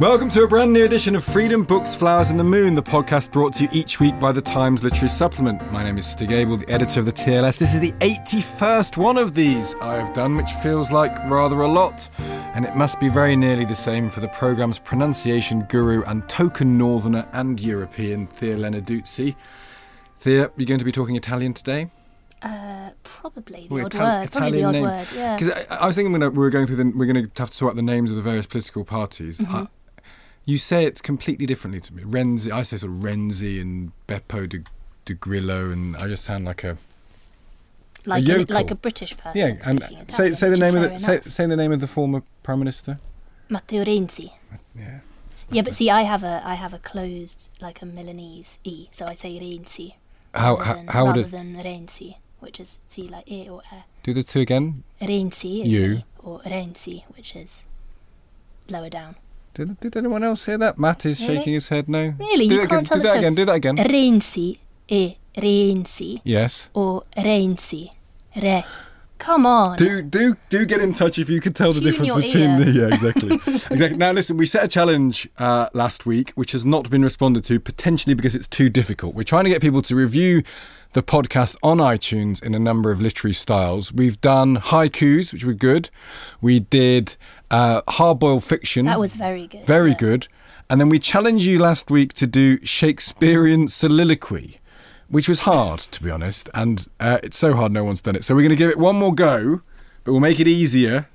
Welcome to a brand new edition of Freedom Books, Flowers and the Moon, the podcast brought to you each week by the Times Literary Supplement. My name is Stig Abell, the editor of the TLS. This is the 81st one of these I have done, which feels like rather a lot. And it must be very nearly the same for the programme's pronunciation guru and token northerner and European, Thea Lenarduzzi. Thea, you're going to be talking Italian today? Uh, probably the Well, odd Ital- word. Probably the odd name. word. Yeah. Because I, I was thinking we were going through the, we're going to have to sort out the names of the various political parties. Mm-hmm. Uh, you say it completely differently to me. Renzi, I say sort of Renzi and Beppo de, de Grillo, and I just sound like a like a like a British person. yeah. And speaking say say the name of the say, say the name of the former prime minister. Matteo Renzi. Yeah. Yeah, but see, I have a I have a closed like a Milanese e, so I say Renzi. How rather how, than, how would rather it than Renzi, which is see like e or e. do the two again? Renzi is You. me, or Renzi, which is lower down. Did, did anyone else hear that? Matt is Really? shaking his head. No. Really, do you can't again. tell Do that so- again. Do that again. Renzi e Renzi Yes. or Renzi, re. Come on. Do do do get in touch if you could tell the difference between ear. the yeah exactly exactly. Now listen, we set a challenge uh, last week which has not been responded to potentially because it's too difficult. We're trying to get people to review the podcast on iTunes in a number of literary styles. We've done haikus, which were good. We did uh, hard-boiled fiction. That was very good. very yeah. good. And then we challenged you last week to do Shakespearean soliloquy, which was hard, to be honest. And uh, it's so hard, no one's done it. So we're going to give it one more go, but we'll make it easier.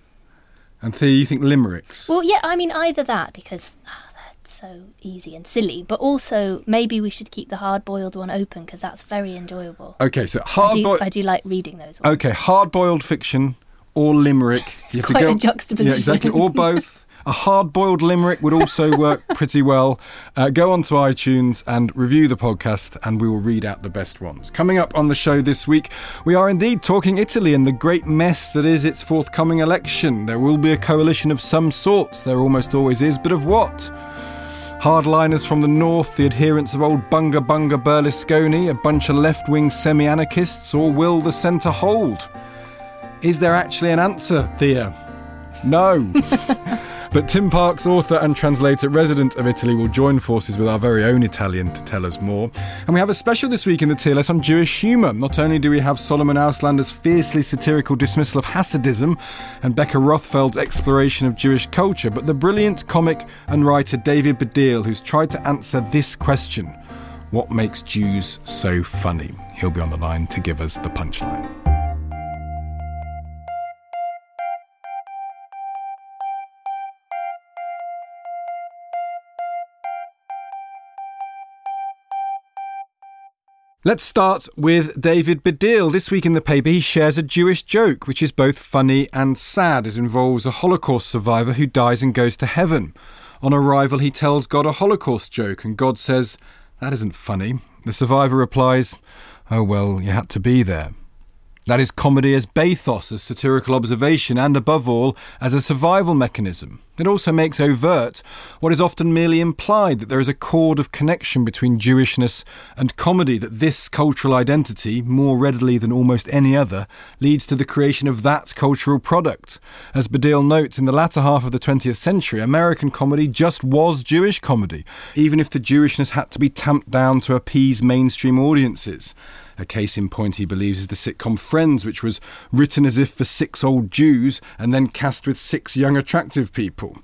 And Thea, you think limericks? Well, yeah, I mean either that because ah, so easy and silly, but also maybe we should keep the hard-boiled one open because that's very enjoyable. Okay, so hard boiled. I do like reading those ones. Okay, hard-boiled fiction or limerick. You have to quite a juxtaposition. Yeah, exactly, or both. A hard-boiled limerick would also work pretty well. Uh, go onto iTunes and review the podcast, and we will read out the best ones. Coming up on the show this week, we are indeed talking Italy and the great mess that is its forthcoming election. There will be a coalition of some sorts. There almost always is, but of what? Hardliners from the north, the adherents of old Bunga Bunga Berlusconi, a bunch of left wing semi anarchists, or will the centre hold? Is there actually an answer, Thea? No. but Tim Parks, author and translator resident of Italy, will join forces with our very own Italian to tell us more. And we have a special this week in the TLS on Jewish humour. Not only do we have Solomon Auslander's fiercely satirical dismissal of Hasidism and Becca Rothfeld's exploration of Jewish culture, but the brilliant comic and writer David Baddiel, who's tried to answer this question What makes Jews so funny? He'll be on the line to give us the punchline. Let's start with David Baddiel. This week in the paper, he shares a Jewish joke, which is both funny and sad. It involves a Holocaust survivor who dies and goes to heaven. On arrival, he tells God a Holocaust joke, and God says, That isn't funny. The survivor replies, Oh, well, you had to be there. That is comedy as bathos, as satirical observation, and above all, as a survival mechanism. It also makes overt what is often merely implied that there is a chord of connection between Jewishness and comedy, that this cultural identity, more readily than almost any other, leads to the creation of that cultural product. As Baddiel notes, in the latter half of the 20th century, American comedy just was Jewish comedy, even if the Jewishness had to be tamped down to appease mainstream audiences. A case in point, he believes, is the sitcom Friends, which was written as if for six old Jews and then cast with six young, attractive people.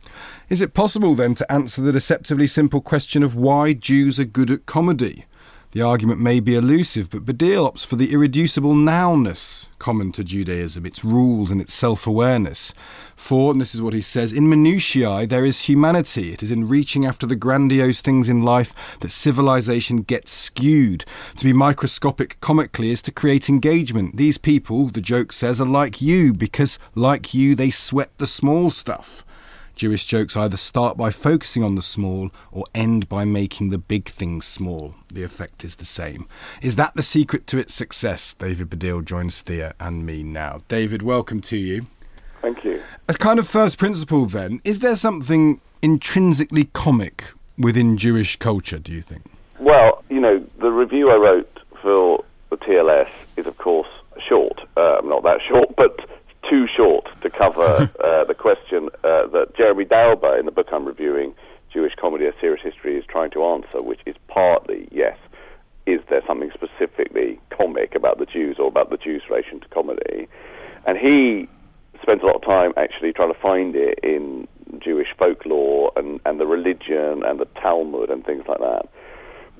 Is it possible then to answer the deceptively simple question of why Jews are good at comedy? The argument may be elusive, but Baddiel opts for the irreducible nowness common to Judaism, its rules and its self awareness. For, and this is what he says, in minutiae there is humanity. It is in reaching after the grandiose things in life that civilization gets skewed. To be microscopic comically is to create engagement. These people, the joke says, are like you because, like you, they sweat the small stuff. Jewish jokes either start by focusing on the small or end by making the big things small. The effect is the same. Is that the secret to its success? David Baddiel joins Thea and me now. David, welcome to you. Thank you. As kind of first principle, then, is there something intrinsically comic within Jewish culture, do you think? Well, you know, the review I wrote for the TLS is, of course, short. Uh, not that short, but too short to cover uh, the question uh, that Jeremy Dauber, in the book I'm reviewing, Jewish Comedy: A Serious History, is trying to answer, which is partly yes. Is there something specifically comic about the Jews or about the Jews' relation to comedy? And he spends a lot of time actually trying to find it in Jewish folklore and, and the religion and the Talmud and things like that.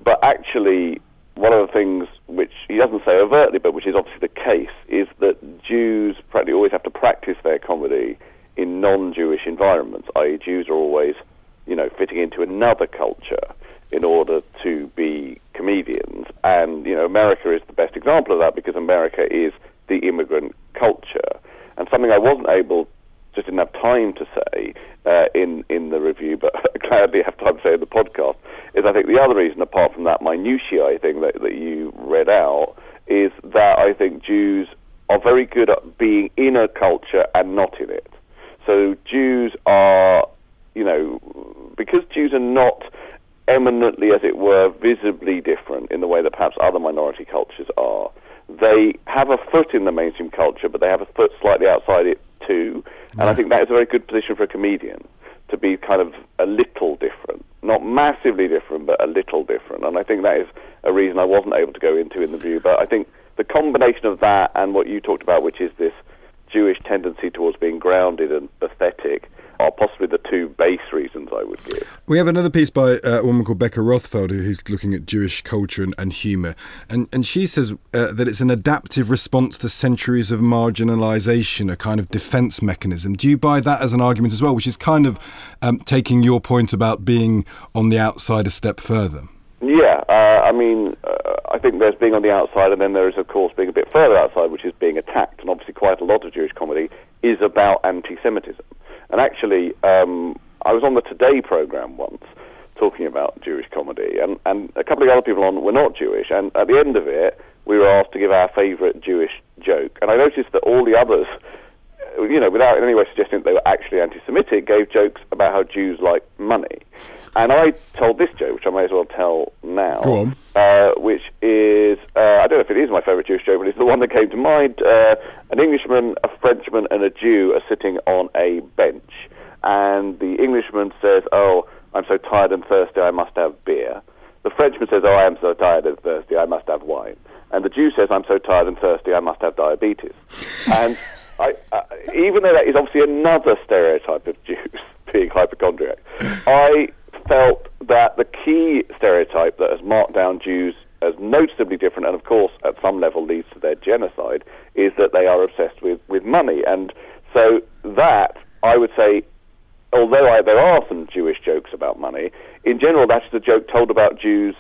But actually, one of the things which he doesn't say overtly, but which is obviously the case, is that Jews practically always have to practice their comedy in non-Jewish environments, i.e., Jews are always, you know, fitting into another culture in order to be comedians. And you know, America is the best example of that because America is the immigrant culture. And something I wasn't able, just didn't have time to say uh, in in the review, but gladly have time to say in the podcast, is I think the other reason, apart from that minutiae thing that, that you read out, is that I think Jews are very good at being in a culture and not in it. So Jews are, you know, because Jews are not eminently, as it were, visibly different in the way that perhaps other minority cultures are. They have a foot in the mainstream culture, but they have a foot slightly outside it too. And I think that is a very good position for a comedian to be kind of a little different, not massively different, but a little different. And I think that is a reason I wasn't able to go into in the view. But I think the combination of that and what you talked about, which is this Jewish tendency towards being grounded and pathetic, are possibly the two base reasons I would give. We have another piece by uh, a woman called Becca Rothfeld who's looking at Jewish culture and, and humour. And, and she says uh, that it's an adaptive response to centuries of marginalisation, a kind of defence mechanism. Do you buy that as an argument as well, which is kind of um, taking your point about being on the outside a step further? Yeah, uh, I mean, uh, I think there's being on the outside, and then there is, of course, being a bit further outside, which is being attacked. And obviously, quite a lot of Jewish comedy is about anti Semitism. And actually, um, I was on the Today program once talking about Jewish comedy, and, and a couple of other people on were not Jewish. And at the end of it, we were asked to give our favourite Jewish joke. And I noticed that all the others, you know, without in any way suggesting that they were actually anti Semitic, gave jokes about how Jews like money. And I told this joke, which I may as well tell now. Go on. Uh, which is, uh, I don't know if it is my favourite Jewish joke, but it's the one that came to mind. Uh, an Englishman, a Frenchman, and a Jew are sitting on a bench. And the Englishman says, Oh, I'm so tired and thirsty, I must have beer. The Frenchman says, Oh, I am so tired and thirsty, I must have wine. And the Jew says, I'm so tired and thirsty, I must have diabetes. and I, uh, even though that is obviously another stereotype of Jews being hypochondriac, I felt that the key stereotype that has marked down Jews as noticeably different, and of course at some level leads to their genocide, is that they are obsessed with, with money. And so that, I would say, although I, there are some Jewish jokes about money, in general that is a joke told about Jews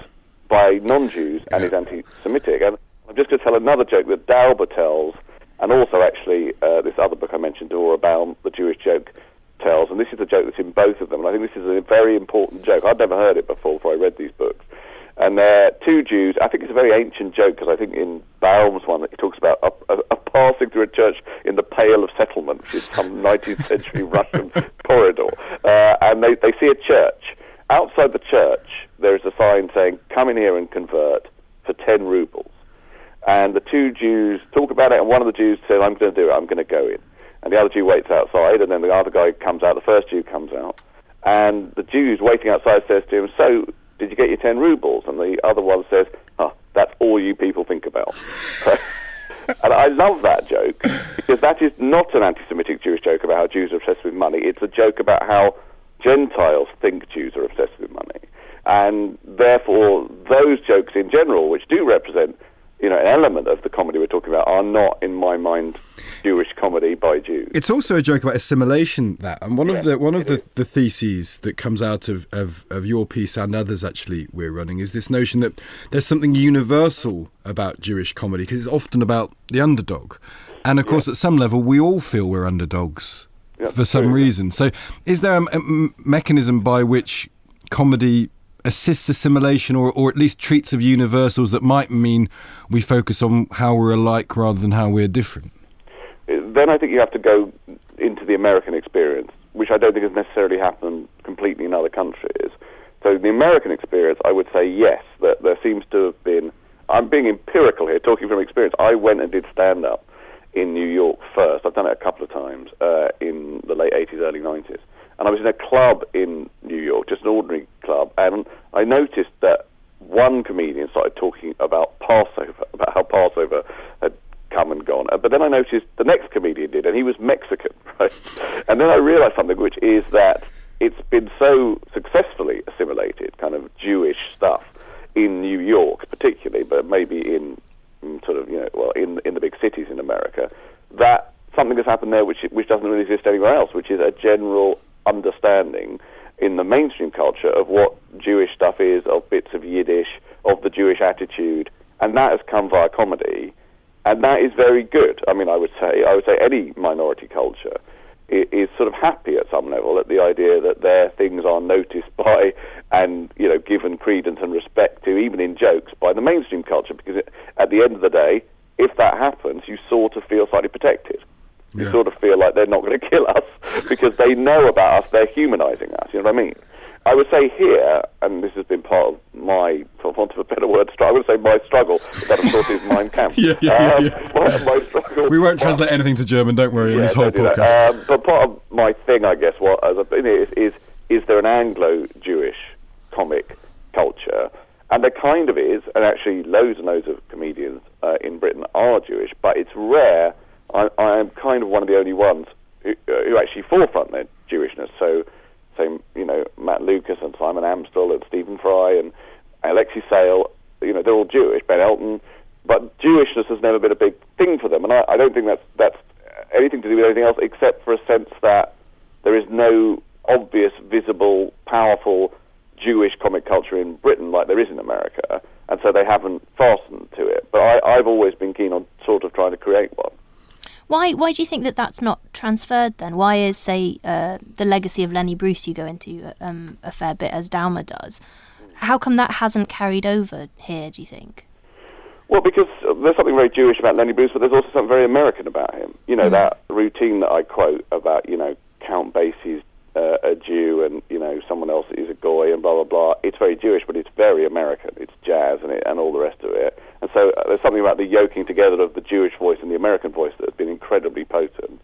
by non-Jews and is anti-Semitic. And I'm just going to tell another joke that Dauber tells, and also actually uh, this other book I mentioned, Devorah Baum, the Jewish joke, tells, and this is a joke that's in both of them, and I think this is a very important joke. I'd never heard it before before I read these books. and they're two Jews. I think it's a very ancient joke because I think in Baum's one he talks about a, a, a, passing through a church in the Pale of Settlement, which is some 19th century Russian corridor, uh, and they, they see a church. Outside the church, there is a sign saying, "Come in here and convert for 10 rubles." And the two Jews talk about it, and one of the Jews says, "I'm going to do it. I'm going to go in." And the other Jew waits outside, and then the other guy comes out. The first Jew comes out, and the Jew who's waiting outside says to him, "So, did you get your 10 rubles? And the other one says, oh, that's all you people think about. and I love that joke because that is not an anti-Semitic Jewish joke about how Jews are obsessed with money. It's a joke about how Gentiles think Jews are obsessed with money. And therefore, those jokes in general, which do represent you know, an element of the comedy we're talking about are not, in my mind, Jewish comedy by Jews. It's also a joke about assimilation. That and one yeah, of the one of the, the theses that comes out of, of, of your piece and others actually we're running is this notion that there's something universal about Jewish comedy because it's often about the underdog, and of course, yeah. at some level, we all feel we're underdogs. for some true. reason. So, is there a, a mechanism by which comedy assists assimilation or, or at least treats of universals that might mean we focus on how we're alike rather than how we're different? Then I think you have to go into the American experience, which I don't think has necessarily happened completely in other countries. So the American experience, I would say yes, that there seems to have been. I'm being empirical here, talking from experience. I went and did stand up in New York first. I've done it a couple of times uh, in the late 80s, early 90s and I was in a club in New York, just an ordinary club, and I noticed that one comedian started talking about Passover, about how Passover had come and gone. But then I noticed the next comedian did, and he was Mexican, right? And then I realized something, which is that it's been so successfully assimilated, kind of Jewish stuff in New York, particularly, but maybe in, in sort of you know, well, in in the big cities in America, that something has happened there which which doesn't really exist anywhere else, which is a general understanding in the mainstream culture of what Jewish stuff is, of bits of Yiddish, of the Jewish attitude, and that has come via comedy, and that is very good. I mean, I would say, I would say any minority culture is sort of happy at some level at the idea that their things are noticed by and you know given credence and respect to, even in jokes, by the mainstream culture. Because it, at the end of the day, if that happens, you sort of feel slightly protected. You yeah. sort of feel like they're not going to kill us because they know about us. They're humanizing us. You know what I mean? I would say here, and this has been part of my, for want of a better word, struggle. I would say my struggle, that of course is Mein Kampf. yeah, yeah, um, yeah. My, my, struggle. We won't translate anything to German, don't worry, yeah, in this whole podcast. Um, but part of my thing, I guess, what as I've been here, is, is, is there an Anglo-Jewish comic culture? And there kind of is, and actually loads and loads of comedians uh, in Britain are Jewish, but it's rare I, I am kind of one of the only ones who, uh, who actually forefront their Jewishness. So, same, you know, Matt Lucas and Simon Amstell and Stephen Fry and Alexei Sayle, you know, they're all Jewish. Ben Elton, but Jewishness has never been a big thing for them, and I, I don't think that's that's anything to do with anything else except for a sense that there is no obvious, visible, powerful Jewish comic culture in Britain like there is in America, and so they haven't fastened to it. But I, I've always been keen on sort of trying to create one. Why why do you think that that's not transferred then? Why is say uh, the legacy of Lenny Bruce you go into um, a fair bit as Dauber does? How come that hasn't carried over here? Do you think? Well, because there's something very Jewish about Lenny Bruce, but there's also something very American about him. You know mm. that routine that I quote about you know Count Basie's uh, a Jew and you know someone else is a goy and blah blah blah. It's very Jewish, but it's very American. It's jazz and it, and all the rest of it. And so uh, there's something about the yoking together of the Jewish voice and the American voice that has been incredibly potent,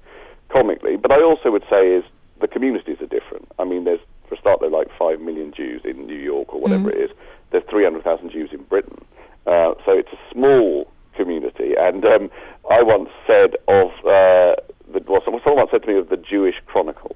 comically. But I also would say is the communities are different. I mean, there's for a start there are like five million Jews in New York or whatever mm. it is. There's 300,000 Jews in Britain, uh, so it's a small community. And um, I once said of uh, the, well, someone once said to me of the Jewish Chronicle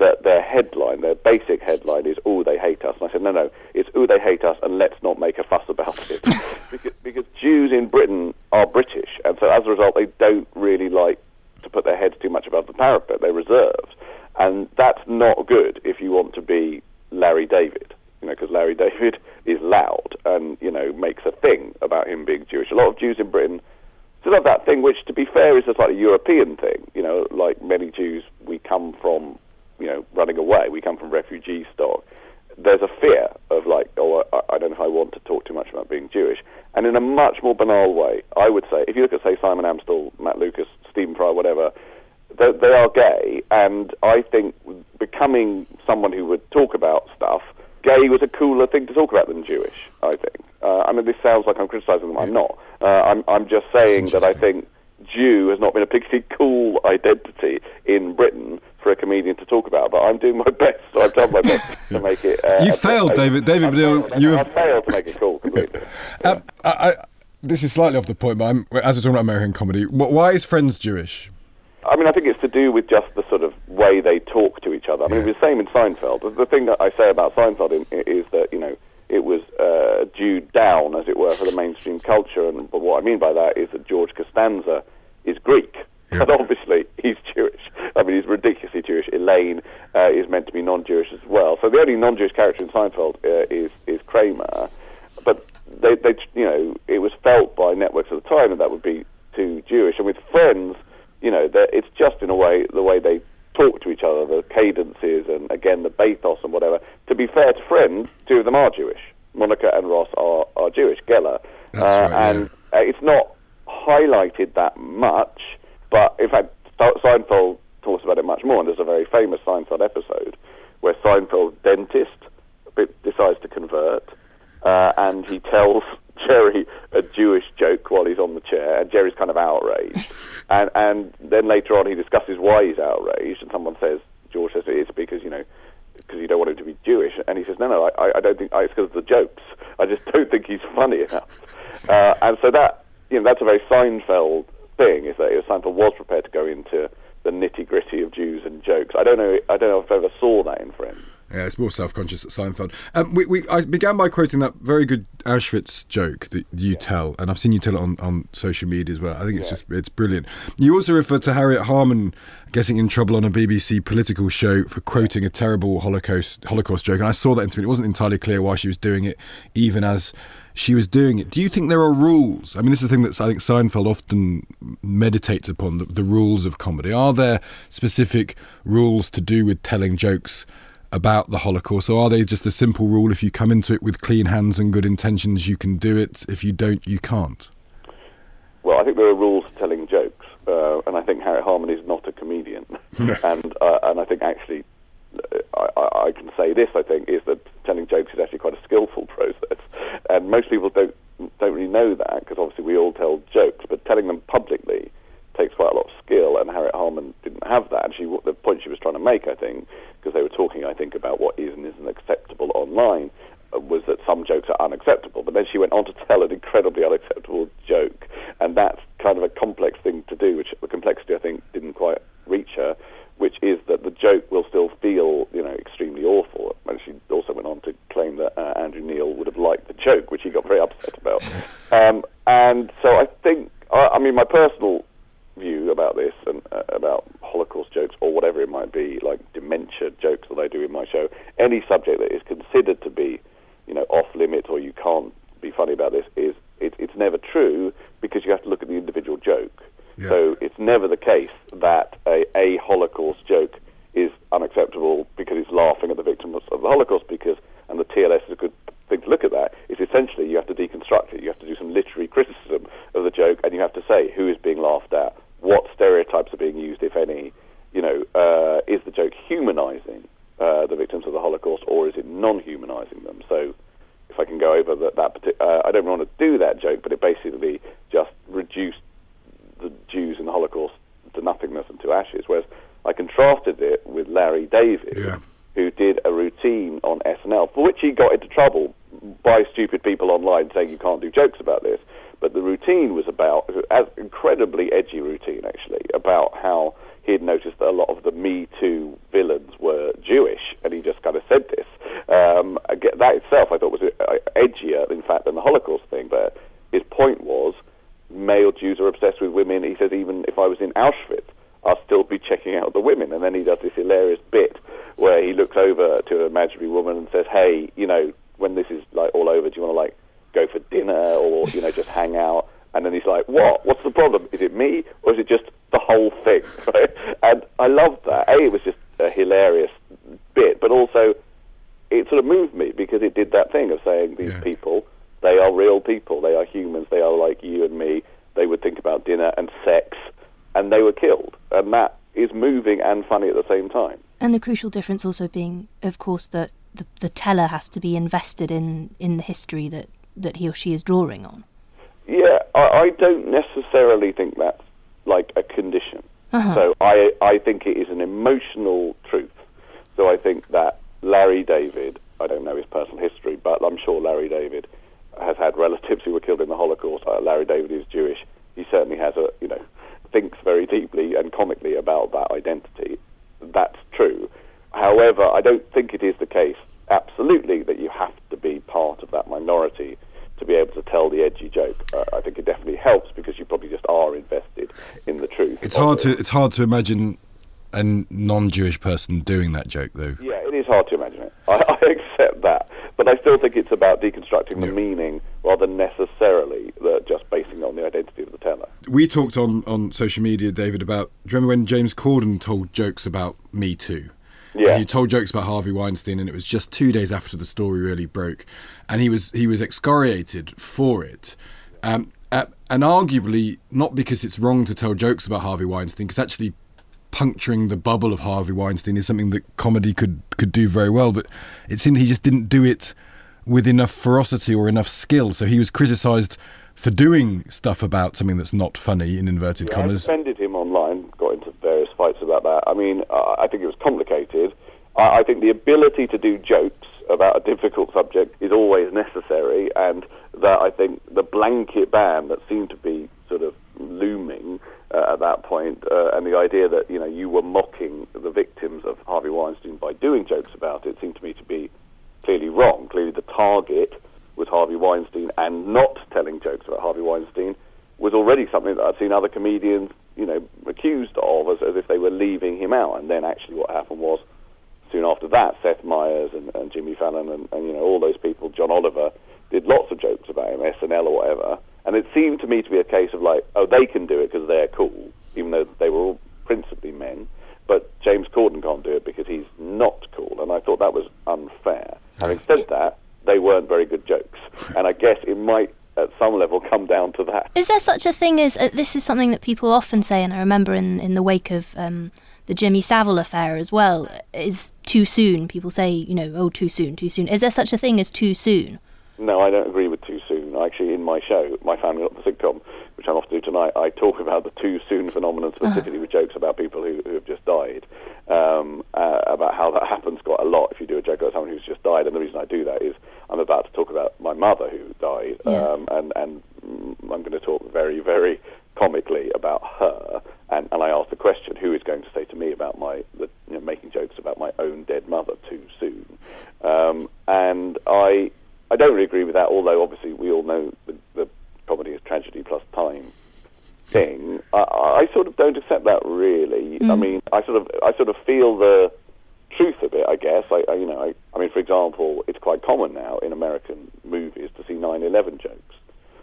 that their headline, their basic headline is, oh, they hate us. And I said, no, no, it's, oh, they hate us, and let's not make a fuss about it. because, because Jews in Britain are British, and so as a result, they don't really like to put their heads too much above the parapet. They're reserved. And that's not good if you want to be Larry David, you know, because Larry David is loud and, you know, makes a thing about him being Jewish. A lot of Jews in Britain still have that thing, which, to be fair, is just like a slightly European thing. You know, like many Jews, we come from you know, running away. We come from refugee stock. There's a fear of like, oh, I, I don't know if I want to talk too much about being Jewish. And in a much more banal way, I would say, if you look at, say, Simon Amstell, Matt Lucas, Stephen Fry, whatever, they, they are gay, and I think becoming someone who would talk about stuff, gay was a cooler thing to talk about than Jewish, I think. Uh, I mean, this sounds like I'm criticising them. I'm not. Uh, I'm, I'm just saying that I think Jew has not been a particularly cool identity in Britain for a comedian to talk about, but I'm doing my best. So I've done my best to make it. Uh, you failed, David. David Baddiel, you have failed to make it cool completely. Um, I, I, this is slightly off the point, but I'm, as we're talking about American comedy, why is Friends Jewish? I mean, I think it's to do with just the sort of way they talk to each other. I mean, yeah. it was the same in Seinfeld. The thing that I say about Seinfeld is that you know it was uh, due down, as it were, for the mainstream culture. And but what I mean by that is that George Costanza is Greek, yeah. and obviously he's Jewish. I mean, he's ridiculously Jewish. Elaine uh, is meant to be non-Jewish as well. So the only non-Jewish character in Seinfeld uh, is is Kramer. But they, they, you know, it was felt by networks at the time that that would be too Jewish. And with Friends, you know, it's just in a way the way they talk to each other, the cadences, and again the bathos and whatever. To be fair to Friends, two of them are Jewish. Monica and Ross are, are Jewish. Geller, uh, right, and yeah. uh, it's not highlighted that much, but in fact, Seinfeld talks about it much more. And there's a very famous Seinfeld episode where Seinfeld dentist decides to convert, uh, and he tells Jerry a Jewish joke while he's on the chair, and Jerry's kind of outraged. and and then later on, he discusses why he's outraged, and someone says, George says it's because you know because you don't want him to be Jewish, and he says, no, no, I, I don't think it's because of the jokes. I just don't think he's funny enough. Uh, and so that you know that's a very Seinfeld thing, is that Seinfeld was prepared to go into the nitty gritty of Jews and jokes. I don't know. I don't know if I ever saw that in Friends. Yeah, it's more self-conscious at Seinfeld. Um, we, we, I began by quoting that very good Auschwitz joke that you yeah. tell, and I've seen you tell it on, on social media as well. I think it's yeah. just it's brilliant. You also refer to Harriet Harman getting in trouble on a BBC political show for quoting a terrible Holocaust Holocaust joke, and I saw that interview. It wasn't entirely clear why she was doing it, even as she was doing it. Do you think there are rules? I mean, this is the thing that I think Seinfeld often meditates upon the, the rules of comedy. Are there specific rules to do with telling jokes? about the Holocaust, or are they just a simple rule if you come into it with clean hands and good intentions, you can do it? If you don't, you can't? Well, I think there are rules to telling jokes, uh, and I think Harriet Harman is not a comedian. and uh, and I think actually, I, I, can say this. I think is that telling jokes is actually quite a skillful process, and most people don't don't really know that because obviously we all tell jokes, but telling them publicly takes quite a lot of skill, and Harriet Harman didn't have that. And she, the point she was trying to make, I think, because they were talking, I think, about what is and isn't acceptable online, uh, was that some jokes are unacceptable. But then she went on to tell an incredibly unacceptable joke, and that's kind of a complex thing to do, which the complexity I think didn't quite reach her. Which is that the joke will still feel, you know, extremely awful. And she also went on to claim that uh, Andrew Neil would have liked the joke, which he got very upset about. Um, and so I think, I, I mean, my personal view about this and uh, about Holocaust jokes or whatever it might be, like dementia jokes that I do in my show, any subject that is considered to be, you know, off limit or you can't be funny about this is it, it's never true because you have to look at the individual joke. Yeah. So it's never the case that a, a Holocaust joke is unacceptable because it's laughing at the victims of the Holocaust because, and the TLS is a good thing to look at that, is essentially you have to deconstruct it. You have to do some literary criticism of the joke and you have to say who is being laughed at, what stereotypes are being used, if any. You know, uh, is the joke humanizing uh, the victims of the Holocaust, or is it non-humanizing them? So, if I can go over that, that uh, I don't want to do that joke, but it basically just reduced the in the Holocaust to nothingness and to ashes. Whereas I contrasted it with Larry David, yeah. who did a routine on SNL, for which he got into trouble by stupid people online saying you can't do jokes about this. But the routine was about, an incredibly edgy routine actually, about how he had noticed that a lot of the Me Too villains were Jewish, and he just kind of said this. Um, that itself I thought was uh, edgier, in fact, than the Holocaust thing. But his point was, male Jews are obsessed with women. He says even if I was in Auschwitz, I'll still be checking out the women. And then he does this hilarious bit where he looks over to an imaginary woman and says, "Hey, you know, when this is like all over, do you want to like go for dinner or you know just hang out. And then he's like, "What? What's the problem? Is it me or is it just the whole thing?" Right? And I loved that. A, it was just a hilarious bit, but also it sort of moved me because it did that thing of saying these yeah. people They are real people. They are humans. They are like you and me. They would think about dinner and sex, and they were killed. And that is moving and funny at the same time. And the crucial difference also being, of course, that the, the teller has to be invested in, in the history that, that he or she is drawing on. Yeah, I, I don't necessarily think that's like a condition. Uh-huh. So I, I think it is an emotional truth. So I think that Larry David, I don't know his personal history, but I'm sure Larry David has had relatives who were killed in the Holocaust. Uh, Larry David is Jewish. He certainly has a, you know, thinks very deeply and comically about that identity. That's true. However, I don't think it is the case absolutely that you have to be part of that minority to be able to tell the edgy joke. Uh, I think it definitely helps because you probably just are invested in the truth. It's hard it. to it's hard to imagine a non-Jewish person doing that joke, though. Yeah, it is hard to imagine it. I, I accept that, but I still think it's about deconstructing the Yeah. meaning rather than necessarily the, just basing it on the identity of the teller. We talked on, on social media, David, about. Do you remember when James Corden told jokes about Me Too? Yeah. And he told jokes about Harvey Weinstein, and it was just two days after the story really broke, and he was he was excoriated for it, um, uh, and arguably not because it's wrong to tell jokes about Harvey Weinstein, because actually puncturing the bubble of Harvey Weinstein is something that comedy could could do very well, but it seemed he just didn't do it with enough ferocity or enough skill, so he was criticised for doing stuff about something that's not funny in inverted Yeah, I commas. defended him online, got into various fights about that. I mean, I think it was complicated. I, I think the ability to do jokes about a difficult subject is always necessary, and that I think the blanket ban that seemed to be sort of looming uh, at that point, uh, and the idea that you know you were mocking the victims of Harvey Weinstein by doing jokes about it, seemed to me to be clearly wrong. Clearly, the target was Harvey Weinstein, and not telling jokes about Harvey Weinstein was already something that I'd seen other comedians, you know, accused of as, as if they were leaving him out. And then actually, what happened was soon after that, Seth Meyers and, and Jimmy Fallon and, and you know all those people, John Oliver, did lots of jokes about him, SNL or whatever. And it seemed to me to be a case of like, oh, they can do it because they're cool, even though they were all principally men. But James Corden can't do it because he's not cool. And I thought that was unfair. Having said that, they weren't very good jokes. And I guess it might, at some level, come down to that. Is there such a thing as uh, this is something that people often say, and I remember in, in the wake of um, the Jimmy Savile affair as well, is too soon. People say, you know, oh, too soon, too soon. Is there such a thing as too soon? No, I don't agree with too soon. Actually, in my show, My Family Not the Sitcom, which I'm off to do tonight, I talk about the too soon phenomenon specifically with jokes about people who, who have just died, um, uh, about how that happens quite a lot if you do a joke about someone who's just died. And the reason I do that is I'm about to talk about my mother who died, Yeah. um, and, and mm, I'm going to talk very, very comically about her. And, and I ask the question, who is going to say to me about my, the, you know, making jokes about my own dead mother too soon? Um, and I, I don't really agree with that, although obviously we all know the, the comedy is tragedy plus time thing. I, I sort of don't accept that really. I mean, I sort of, I sort of feel the truth of it. I guess. I, I you know, I, I mean, for example, it's quite common now in American movies to see 9/11 jokes.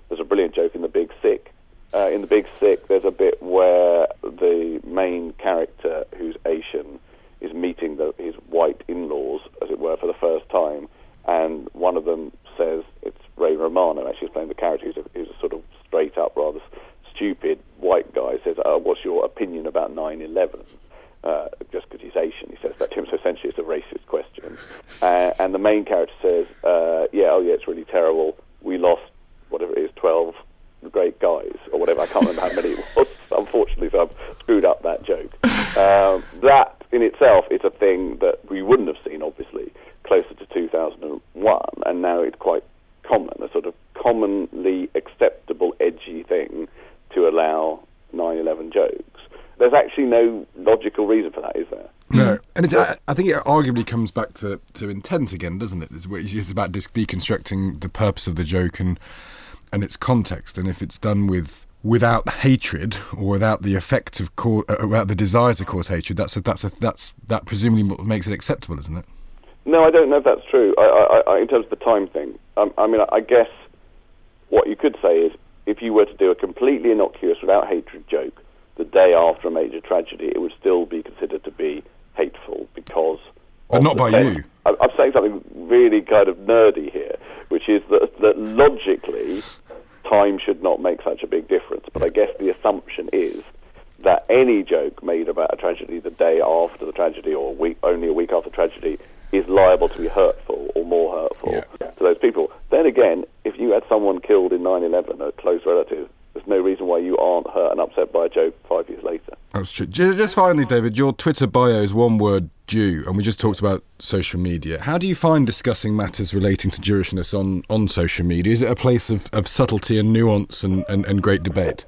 There's a brilliant joke in The Big Sick. Uh, in The Big Sick, there's a bit where the main character, who's Asian, is meeting the, his white in-laws, as it were, for the first time, and one of them says it's Ray Romano. Actually, is playing the character who's a, who's a sort of straight-up, rather s- stupid white guy. Says, uh, "What's your opinion about 9/11?" Uh, just because he's Asian, he says that to him. So essentially, it's a racist question. Uh, and the main character says, uh, "Yeah, oh yeah, it's really terrible. We lost whatever it is, 12 great guys or whatever. I can't remember how many it was. Unfortunately, so I've screwed up that joke. Um, that in itself is a thing that we wouldn't have seen, obviously, closer to 2001, and now it's quite common, a sort of commonly acceptable, edgy thing to allow 9/11 jokes. There's actually no logical reason for that, is there? No, and it's, I, I think it arguably comes back to, to intent again, doesn't it? It's, it's about dis- deconstructing the purpose of the joke and and its context, and if it's done with without hatred or without the effect of cau- uh, without the desire to cause hatred, that's a, that's a, that's that presumably makes it acceptable, isn't it? No, I don't know if that's true. I, I, I, in terms of the time thing, um, I mean, I guess what you could say is if you were to do a completely innocuous, without hatred joke the day after a major tragedy, it would still be considered to be hateful because. But not by you. I- I'm saying something really kind of nerdy here, which which is that, that logically time should not make such a big difference. But I guess the assumption is that any joke made about a tragedy the day after the tragedy or a week, only a week after tragedy is liable to be hurtful or more hurtful Yeah. to those people. Then again, if you had someone killed in 9/11, a close relative, there's no reason why you aren't hurt and upset by a joke five years later. That's true. Just finally, David, your Twitter bio is one word Jew, and we just talked about social media. How do you find discussing matters relating to Jewishness on, on social media? Is it a place of, of subtlety and nuance and, and, and great debate?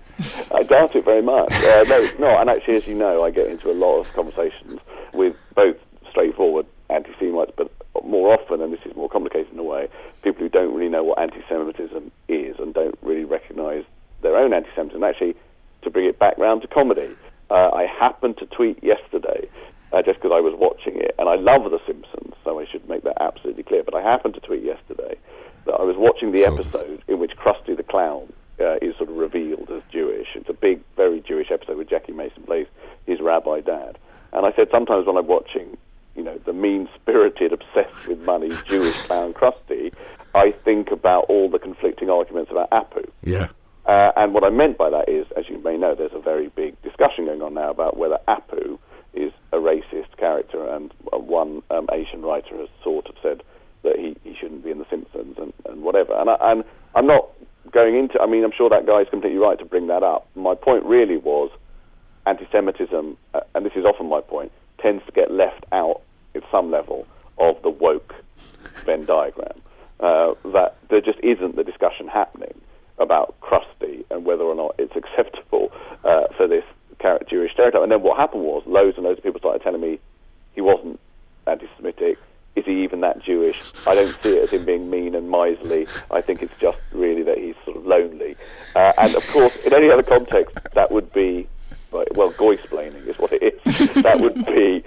I doubt it very much. Uh, no. And actually, as you know, I get into a lot of conversations with both straightforward anti-Semites, but more often, and this is more complicated in a way, people who don't really know what anti-Semitism is and don't really recognise their own anti-Semitism. Actually, to bring it back round to comedy, uh, I happened to tweet yesterday, uh, just because I was watching it, and I love The Simpsons, so I should make that absolutely clear. But I happened to tweet yesterday that I was watching the episode in which Krusty the Clown uh, is sort of revealed as Jewish. It's a big, very Jewish episode where Jackie Mason plays his rabbi dad. And I said sometimes when I'm watching, you know, the mean-spirited, obsessed with money Jewish clown Krusty, I think about all the conflicting arguments about Apu. Yeah. Uh, and what I meant by that is, as you may know, there's a very big discussion going on now about whether Apu is a racist character, and one um, Asian writer has sort of said that he, he shouldn't be in The Simpsons and, and whatever. And, I, and I'm not going into. I mean, I'm sure that guy is completely right to bring that up. My point really was anti-Semitism, uh, and this is often my point, tends to get left out at some level of the woke Venn diagram. Uh, that there just isn't the discussion happening about Krusty and whether or not it's acceptable uh, for this Jewish stereotype. And then what happened was loads and loads of people started telling me he wasn't anti-Semitic. Is he even that Jewish? I don't see it as him being mean and miserly. I think it's just really that he's sort of lonely. Uh, and of course, in other context, that would be, well, goy-splaining is what it is. that would be,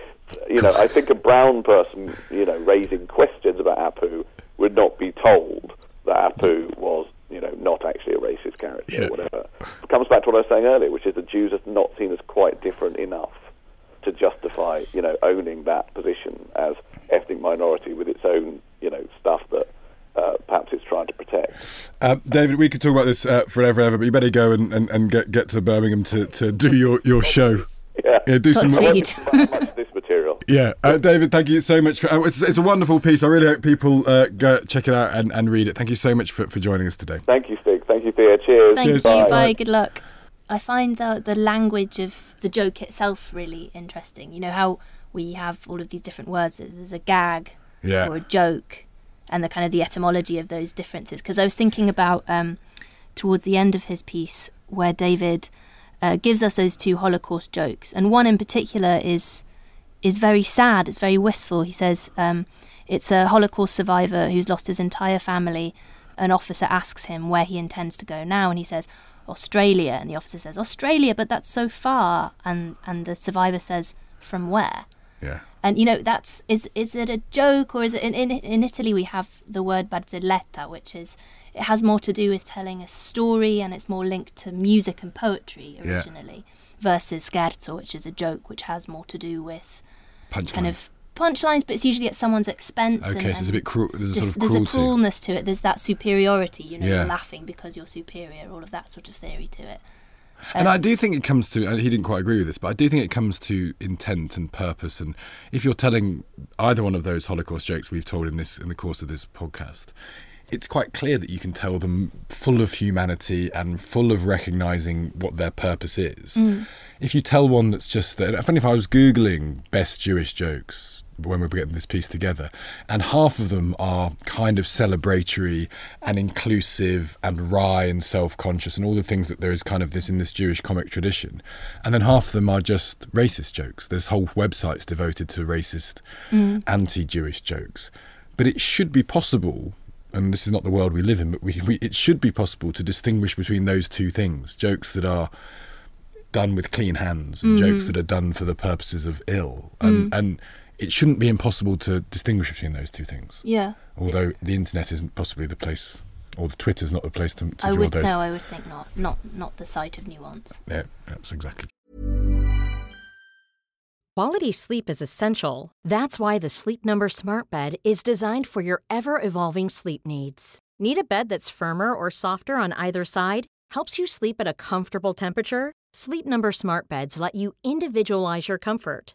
you know, I think a brown person, you know, raising questions about Apu would not be told that Apu was, you know, not actually a racist character Yeah. or whatever. It comes back to what I was saying earlier, which is that Jews are not seen as quite different enough to justify, you know, owning that position as ethnic minority with its own, you know, stuff that uh, perhaps it's trying to protect. Um, David, we could talk about this uh, forever, ever, but you better go and, and, and get, get to Birmingham to, to do your, your show. Yeah. Yeah, do some. Godspeed. I won't be much this material. Yeah, uh, David, thank you so much. For, uh, it's, it's a wonderful piece. I really hope people uh, go check it out and, and read it. Thank you so much for, for joining us today. Thank you, Stig. Thank you, Thea. Cheers. Thank Cheers. you. Bye. Bye. Good luck. I find the the language of the joke itself really interesting. You know how we have all of these different words. There's a gag Yeah. or a joke, and the kind of the etymology of those differences. Because I was thinking about um, towards the end of his piece where David uh, gives us those two Holocaust jokes, and one in particular is is very sad. It's very wistful. He says um, it's a Holocaust survivor who's lost his entire family. An officer asks him where he intends to go now, and he says Australia. And the officer says Australia, but that's so far. And and the survivor says from where? Yeah. And you know that's is is it a joke or is it in in, in Italy we have the word barzelletta, which is it has more to do with telling a story and it's more linked to music and poetry Yeah. originally, versus scherzo, which is a joke which has more to do with Punchline. kind of punchlines, but it's usually at someone's expense. Okay, and, so it's a bit cruel. There's a sort of there's a cruelness to it. There's that superiority. You know, Yeah. you're laughing because you're superior. All of that sort of theory to it. And I do think it comes to, and he didn't quite agree with this, but I do think it comes to intent and purpose. And if you're telling either one of those Holocaust jokes we've told in this in the course of this podcast, it's quite clear that you can tell them full of humanity and full of recognizing what their purpose is. Mm. If you tell one that's just that, if I was googling best Jewish jokes when we're getting this piece together, and half of them are kind of celebratory and inclusive and wry and self-conscious and all the things that there is kind of this in this Jewish comic tradition, and then half of them are just racist jokes. There's whole websites devoted to racist, mm. anti-Jewish jokes, but it should be possible. And this is not the world we live in, but we, we, it should be possible to distinguish between those two things: jokes that are done with clean hands and mm. jokes that are done for the purposes of ill. And, mm. and it shouldn't be impossible to distinguish between those two things. Yeah. Although the internet isn't possibly the place, or the Twitter's not the place to, to I draw would those. no, I would think not. Not not the site of nuance. Yeah, that's exactly. Quality sleep is essential. That's why the Sleep Number Smart Bed is designed for your ever evolving sleep needs. Need a bed that's firmer or softer on either side? Helps you sleep at a comfortable temperature? Sleep Number smart beds let you individualize your comfort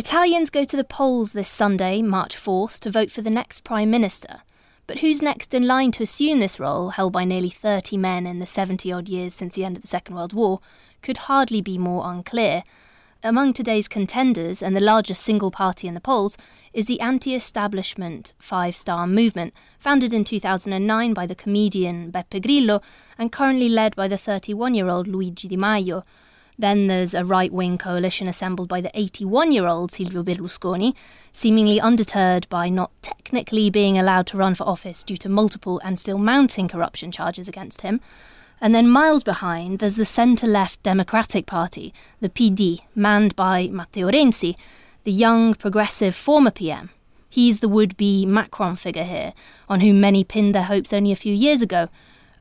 Italians go to the polls this Sunday, March 4th, to vote for the next Prime Minister. But who's next in line to assume this role, held by nearly 30 men in the 70 odd years since the end of the Second World War, could hardly be more unclear. Among today's contenders, and the largest single party in the polls, is the anti establishment Five Star Movement, founded in 2009 by the comedian Beppe Grillo and currently led by the 31 year old Luigi Di Maio. Then there's a right wing coalition assembled by the 81 year old Silvio Berlusconi, seemingly undeterred by not technically being allowed to run for office due to multiple and still mounting corruption charges against him. And then miles behind, there's the centre left Democratic Party, the PD, manned by Matteo Renzi, the young, progressive former PM. He's the would be Macron figure here, on whom many pinned their hopes only a few years ago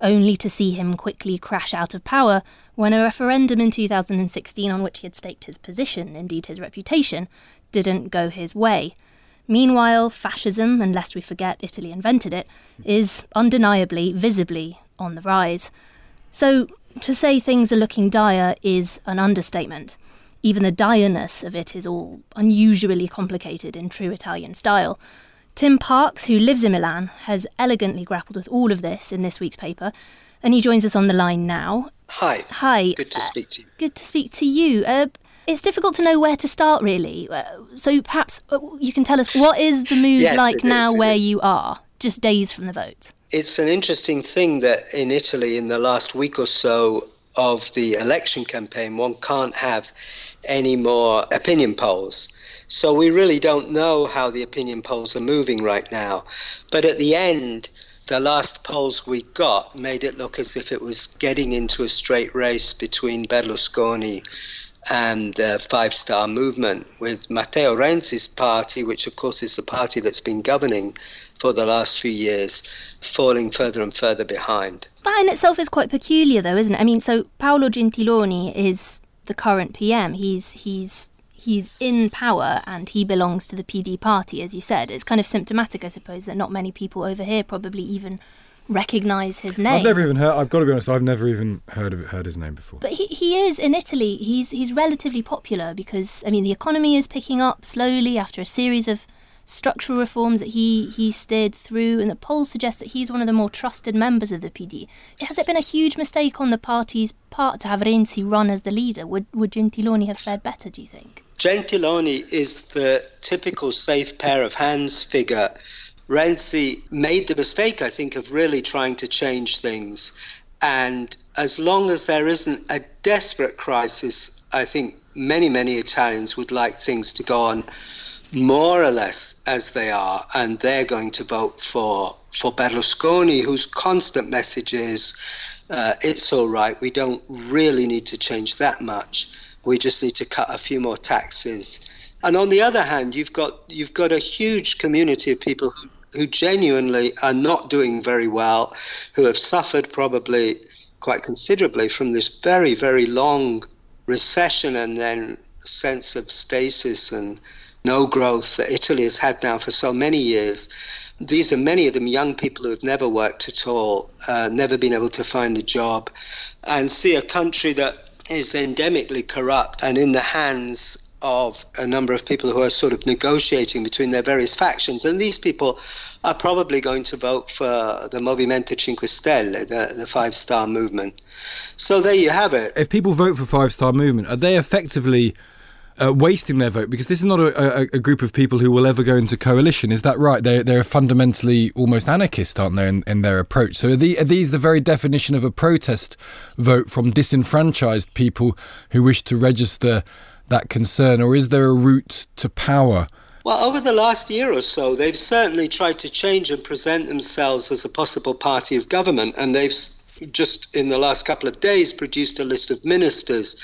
only to see him quickly crash out of power when a referendum in 2016 on which he had staked his position, indeed his reputation, didn't go his way. Meanwhile, fascism, and lest we forget Italy invented it, is undeniably, visibly on the rise. So, to say things are looking dire is an understatement. Even the direness of it is all unusually complicated in true Italian style. Tim Parks, who lives in Milan, has elegantly grappled with all of this in this week's paper, and he joins us on the line now. Hi. Hi. Good to speak to you. Good to speak to you. Uh, it's difficult to know where to start, really. Uh, so perhaps uh, you can tell us what is the mood Yes, like now is, where is. you are, just days from the vote? It's an interesting thing that in Italy, in the last week or so of the election campaign, one can't have any more opinion polls. So we really don't know how the opinion polls are moving right now. But at the end, the last polls we got made it look as if it was getting into a straight race between Berlusconi and the Five Star Movement, with Matteo Renzi's party, which of course is the party that's been governing for the last few years, falling further and further behind. That in itself is quite peculiar, though, isn't it? I mean, so Paolo Gentiloni is the current PM. He's he's he's in power, and he belongs to the PD party, as you said. It's kind of symptomatic, I suppose, that not many people over here probably even recognise his name. I've never even heard. I've got to be honest. I've never even heard of heard his name before. But he, he is in Italy. He's he's relatively popular because I mean the economy is picking up slowly after a series of structural reforms that he he steered through, and the polls suggest that he's one of the more trusted members of the PD. Has it been a huge mistake on the party's part to have Renzi run as the leader? Would would Gentiloni have fared better? Do you think? Gentiloni is the typical safe pair of hands figure. Renzi made the mistake, I think, of really trying to change things. And as long as there isn't a desperate crisis, I think many, many Italians would like things to go on more or less as they are, and they're going to vote for for Berlusconi, whose constant message is, uh, "It's all right. We don't really need to change that much. We just need to cut a few more taxes." And on the other hand, you've got you've got a huge community of people who, who genuinely are not doing very well, who have suffered probably quite considerably from this very very long recession and then sense of stasis and no growth that Italy has had now for so many years. these are many of them young people who have never worked at all, uh, never been able to find a job, and see a country that is endemically corrupt and in the hands of a number of people who are sort of negotiating between their various factions. And these people are probably going to vote for the Movimento Cinque Stelle, the, the Five Star Movement. So there you have it. If people vote for Five Star Movement, are they effectively uh, wasting their vote because this is not a, a, a, group of people who will ever go into coalition. Is that right? They're, they're fundamentally almost anarchist, aren't they, in, in their approach? So are, the, are, these the very definition of a protest vote from disenfranchised people who wish to register that concern, or is there a route to power? Well, over the last year or so, they've certainly tried to change and present themselves as a possible party of government, and they've just in the last couple of days produced a list of ministers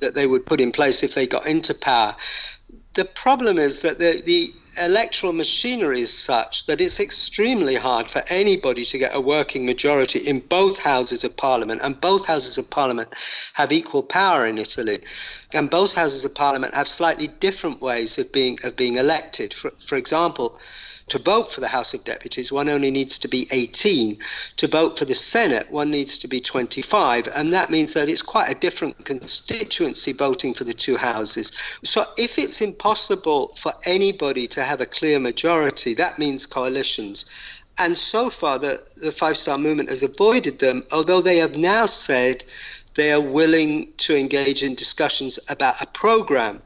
that they would put in place if they got into power. The problem is that the, the electoral machinery is such that it's extremely hard for anybody to get a working majority in both houses of parliament, and both houses of parliament have equal power in Italy. And both houses of parliament have slightly different ways of being of being elected. For, for example, to vote for the House of Deputies, one only needs to be 18. To vote for the Senate, one needs to be 25. And that means that it's quite a different constituency voting for the two houses. So if it's impossible for anybody to have a clear majority, that means coalitions. And so far, the, the Five Star Movement has avoided them, although they have now said they are willing to engage in discussions about a program.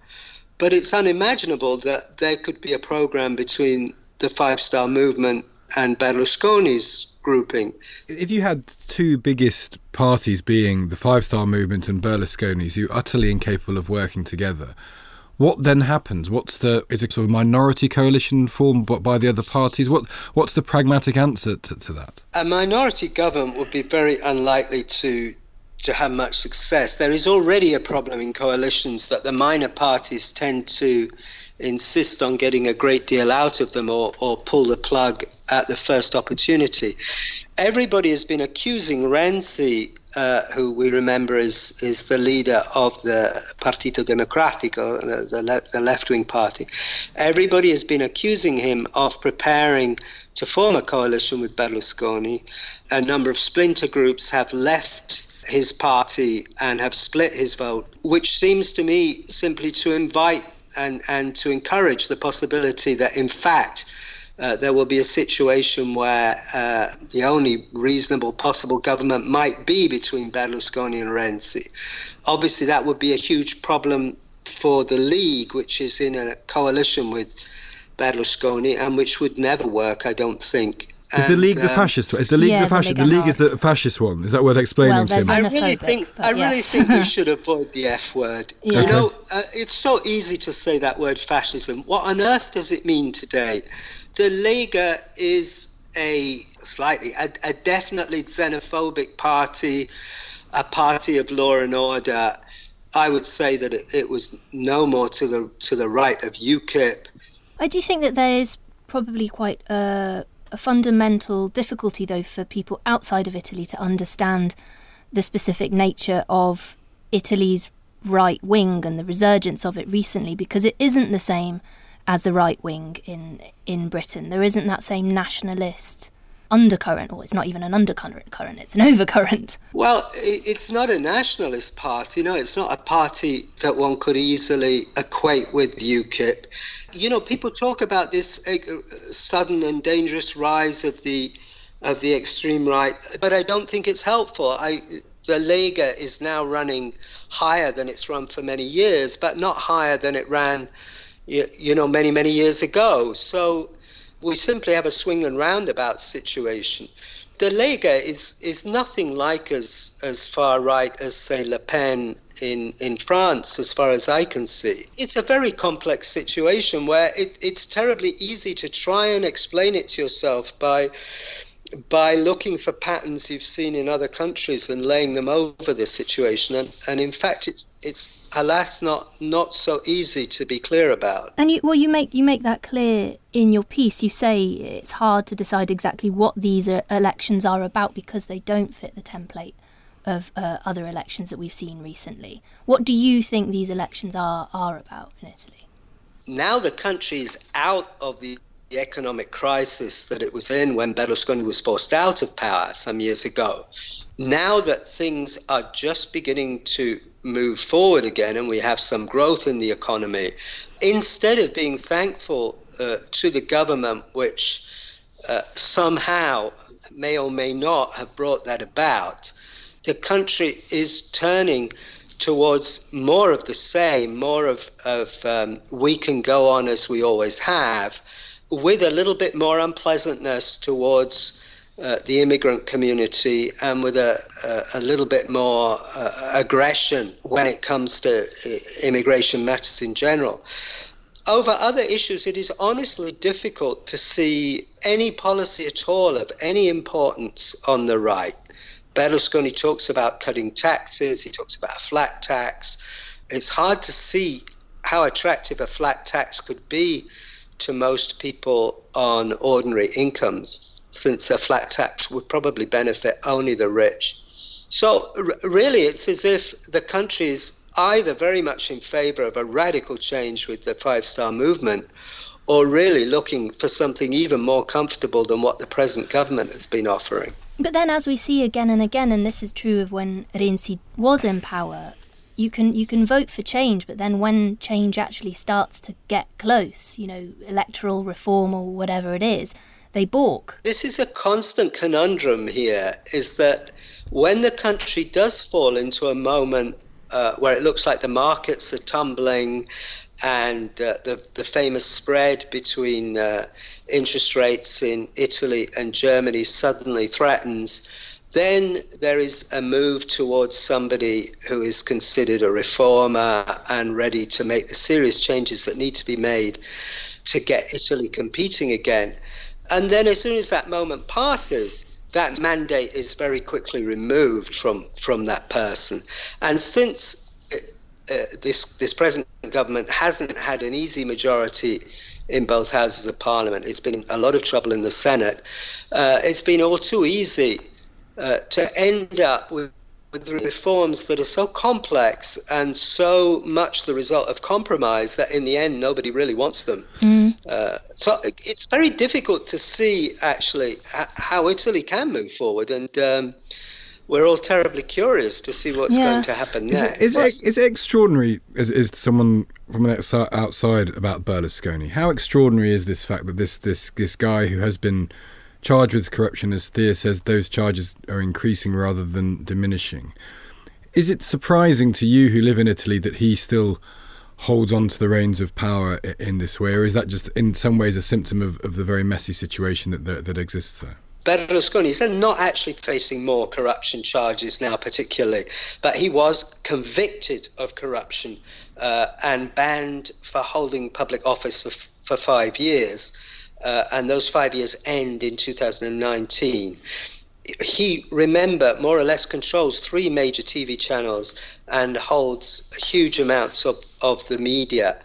But it's unimaginable that there could be a program between the Five Star Movement and Berlusconi's grouping. If you had two biggest parties being the Five Star Movement and Berlusconi's, you're utterly incapable of working together, what then happens? What's the is it sort of minority coalition formed by the other parties? What what's the pragmatic answer to, to that? A minority government would be very unlikely to to have much success. There is already a problem in coalitions that the minor parties tend to insist on getting a great deal out of them or, or pull the plug at the first opportunity. Everybody has been accusing Renzi, uh, who we remember is, is the leader of the Partito Democratico, the, the, le- the left wing party. Everybody has been accusing him of preparing to form a coalition with Berlusconi. A number of splinter groups have left his party and have split his vote, which seems to me simply to invite and, and to encourage the possibility that, in fact, uh, there will be a situation where uh, the only reasonable possible government might be between Berlusconi and Renzi. Obviously, that would be a huge problem for the League, which is in a coalition with Berlusconi and which would never work, I don't think. Is the League the um, fascist? Is the League yeah, the fascist? The, the League is the fascist one. Is that worth explaining well, to me? I really think I really yes. think we should avoid the F word. Yeah. You know, uh, it's so easy to say that word fascism. What on earth does it mean today? The Lega is a slightly, a, a definitely xenophobic party, a party of law and order. I would say that it, it was no more to the to the right of UKIP. I do think that there is probably quite a a fundamental difficulty, though, for people outside of Italy to understand the specific nature of Italy's right wing and the resurgence of it recently, because it isn't the same as the right wing in in Britain. There isn't that same nationalist undercurrent, or it's not even an undercurrent, it's an overcurrent. Well, it's not a nationalist party. Know, it's not a party that one could easily equate with UKIP. You know, people talk about this uh, sudden and dangerous rise of the of the extreme right, but I don't think it's helpful. I the Lega is now running higher than it's run for many years, but not higher than it ran, you, you know, many many years ago. So we simply have a swing and roundabout situation. The Lega is, is nothing like as, as far right as, say, Le Pen in, in France, as far as I can see. It's a very complex situation where it, it's terribly easy to try and explain it to yourself by by looking for patterns you've seen in other countries and laying them over this situation. And, and in fact, it's, it's alas not, not so easy to be clear about. And you, well, you make, you make that clear in your piece. You say it's hard to decide exactly what these uh, elections are about because they don't fit the template of uh, other elections that we've seen recently. What do you think these elections are, are about in Italy? Now the country is out of the economic crisis that it was in when Berlusconi was forced out of power some years ago. Now that things are just beginning to move forward again and we have some growth in the economy, instead of being thankful uh, to the government, which uh, somehow may or may not have brought that about, the country is turning towards more of the same, more of, of um, we can go on as we always have, with a little bit more unpleasantness towards uh, the immigrant community and with a, a, a little bit more uh, aggression when it comes to uh, immigration matters in general. Over other issues, it is honestly difficult to see any policy at all of any importance on the right. Berlusconi talks about cutting taxes, he talks about a flat tax. It's hard to see how attractive a flat tax could be to most people on ordinary incomes, since a flat tax would probably benefit only the rich. So, r- really, it's as if the country is either very much in favor of a radical change with the Five Star Movement or really looking for something even more comfortable than what the present government has been offering. But then, as we see again and again, and this is true of when Renzi was in power, you can you can vote for change, but then when change actually starts to get close, you know, electoral reform or whatever it is, they balk. This is a constant conundrum here: is that when the country does fall into a moment uh, where it looks like the markets are tumbling and uh, the, the famous spread between uh, interest rates in Italy and Germany suddenly threatens, then there is a move towards somebody who is considered a reformer and ready to make the serious changes that need to be made to get Italy competing again. And then, as soon as that moment passes, that mandate is very quickly removed from, from that person. And since uh, uh this, this present government hasn't had an easy majority in both houses of parliament. It's been a lot of trouble in the Senate. Uh, it's been all too easy uh, to end up with, with reforms that are so complex and so much the result of compromise that in the end nobody really wants them. Mm. Uh, so it's very difficult to see actually how Italy can move forward and. Um, we're all terribly curious to see what's yeah. going to happen is next. It, is, it, is it extraordinary, Is, as someone from an outside about Berlusconi, how extraordinary is this fact that this, this, this guy who has been charged with corruption, as Thea says, those charges are increasing rather than diminishing? Is it surprising to you who live in Italy that he still holds on to the reins of power in this way, or is that just in some ways a symptom of, of the very messy situation that, that, that exists there? Berlusconi is not actually facing more corruption charges now, particularly, but he was convicted of corruption uh, and banned for holding public office for, for five years. Uh, and those five years end in 2019. He, remember, more or less controls three major TV channels and holds huge amounts of, of the media.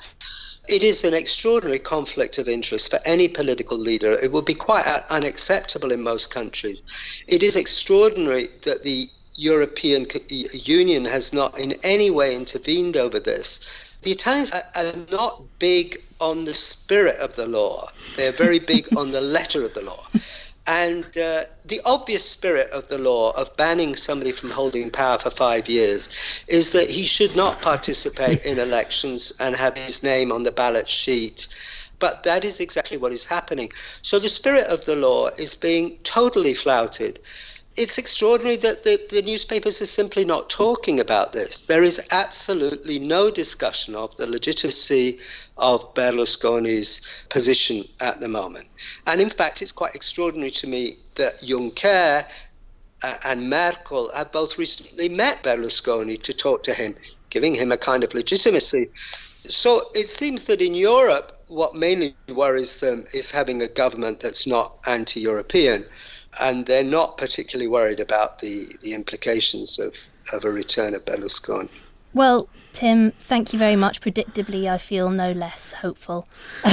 It is an extraordinary conflict of interest for any political leader. It would be quite unacceptable in most countries. It is extraordinary that the European Union has not in any way intervened over this. The Italians are not big on the spirit of the law, they're very big on the letter of the law. And uh, the obvious spirit of the law of banning somebody from holding power for five years is that he should not participate in elections and have his name on the ballot sheet. But that is exactly what is happening. So the spirit of the law is being totally flouted it's extraordinary that the, the newspapers are simply not talking about this. There is absolutely no discussion of the legitimacy of Berlusconi's position at the moment. And in fact, it's quite extraordinary to me that Juncker uh, and Merkel have both recently met Berlusconi to talk to him, giving him a kind of legitimacy. So it seems that in Europe, what mainly worries them is having a government that's not anti European and they're not particularly worried about the, the implications of, of a return of Berlusconi. Well, Tim, thank you very much. Predictably, I feel no less hopeful.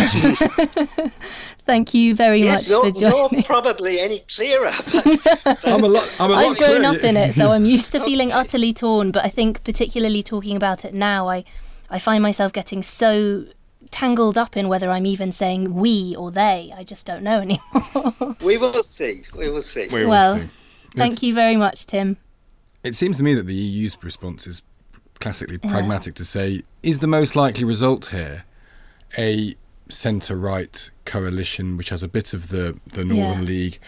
thank you very yes, much for joining. Not probably any clearer. I'm a lot. I'm a lot I've grown up in it, so I'm used to feeling okay. utterly torn. But I think, particularly talking about it now, I, I find myself getting so tangled up in whether I'm even saying we or they. I just don't know anymore. we will see. We will see. We will well, see. thank you very much, Tim. It seems to me that the EU's response is classically pragmatic to say, is the most likely result here a centre right coalition which has a bit of the, the Northern Yeah. League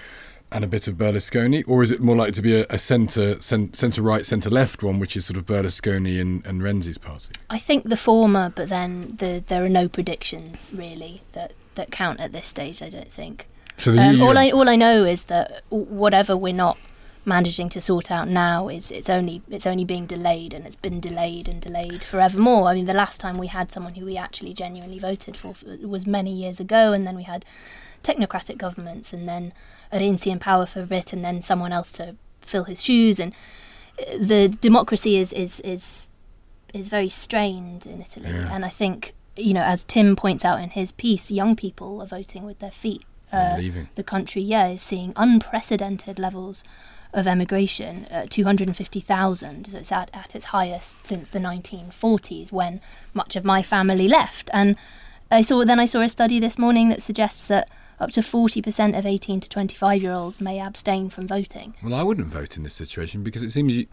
and a bit of Berlusconi, or is it more likely to be a, a centre cen- centre right, centre left one, which is sort of Berlusconi and, and Renzi's party? I think the former, but then the, there are no predictions really that, that count at this stage. I don't think. So the Um, all I all I know is that whatever we're not managing to sort out now is it's only it's only being delayed and it's been delayed and delayed forevermore. I mean, the last time we had someone who we actually genuinely voted for was many years ago, and then we had technocratic governments, and then Renzi in power for a bit, and then someone else to fill his shoes, and uh, the democracy is is is is very strained in Italy, Yeah. and I think you know, as Tim points out in his piece, young people are voting with their feet. Uh, the country, yeah, is seeing unprecedented levels of emigration, uh, 250,000. So it's at, at its highest since the 1940s when much of my family left. And I saw then I saw a study this morning that suggests that up to 40% of 18 to 25 year olds may abstain from voting. Well, I wouldn't vote in this situation because it seems you,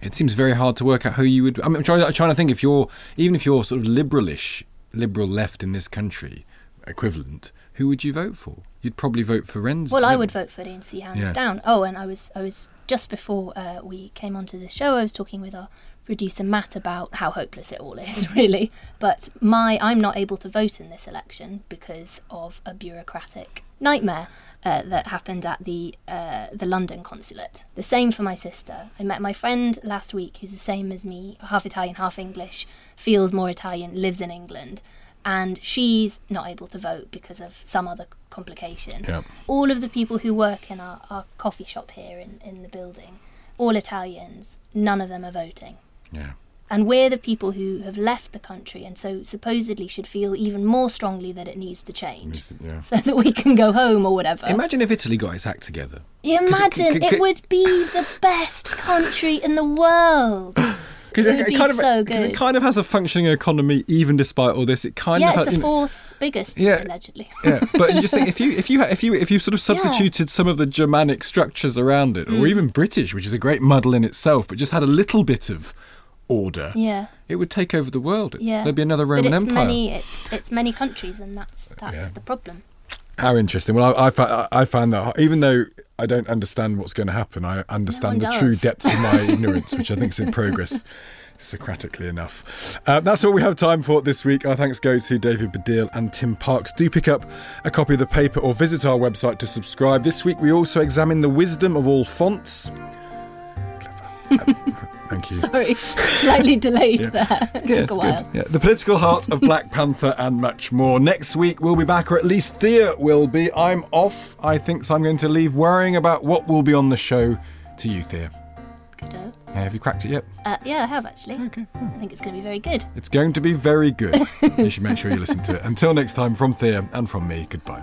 it seems very hard to work out who you would. I mean, I'm trying, I'm trying to think if you're even if you're sort of liberalish, liberal left in this country, equivalent, who would you vote for? You'd probably vote for Renzi. Well, I would vote for Renzi hands Yeah. down. Oh, and I was I was just before uh, we came onto the show, I was talking with our producer Matt about how hopeless it all is, really. But my I'm not able to vote in this election because of a bureaucratic nightmare uh, that happened at the uh, the London consulate. The same for my sister. I met my friend last week, who's the same as me, half Italian, half English, feels more Italian, lives in England. And she's not able to vote because of some other complication Yeah. all of the people who work in our, our coffee shop here in, in the building, all Italians, none of them are voting. Yeah. And we're the people who have left the country and so supposedly should feel even more strongly that it needs to change Yeah. so that we can go home or whatever. Imagine if Italy got its act together. you 'cause it- imagine c- c- it would be the best country in the world. Because It would be kind of, so 'cause it kind of has a functioning economy, even despite all this. It kind yeah, of yeah, it's the you know- fourth biggest, Yeah. allegedly. yeah, but you just think if you if you if you if you sort of substituted some of the Germanic structures around it, Mm. or even British, which is a great muddle in itself, but just had a little bit of order, yeah. it would take over the world. Yeah, There'd be another Roman but it's Empire. many. It's it's many countries, and that's that's Yeah. the problem. How interesting. Well, I, I, I found that even though I don't understand what's going to happen, I understand one the true does. depths of my ignorance, which I think is in progress. Socratically enough. Uh, that's all we have time for this week. Our thanks go to David Baddiel and Tim Parks. Do pick up a copy of the paper or visit our website to subscribe. This week we also examine the wisdom of all fonts. Clever. Thank you. Sorry, slightly delayed there. It Yeah, took a while. good. Yeah, the political heart of Black Panther and much more. Next week we'll be back, or at least Thea will be. I'm off. I think so. I'm going to leave worrying about what will be on the show to you, Thea. Good. Uh, have you cracked it yet? Uh, yeah, I have actually. Okay. I think it's going to be very good. It's going to be very good. you should make sure you listen to it. Until next time, from Thea and from me, goodbye.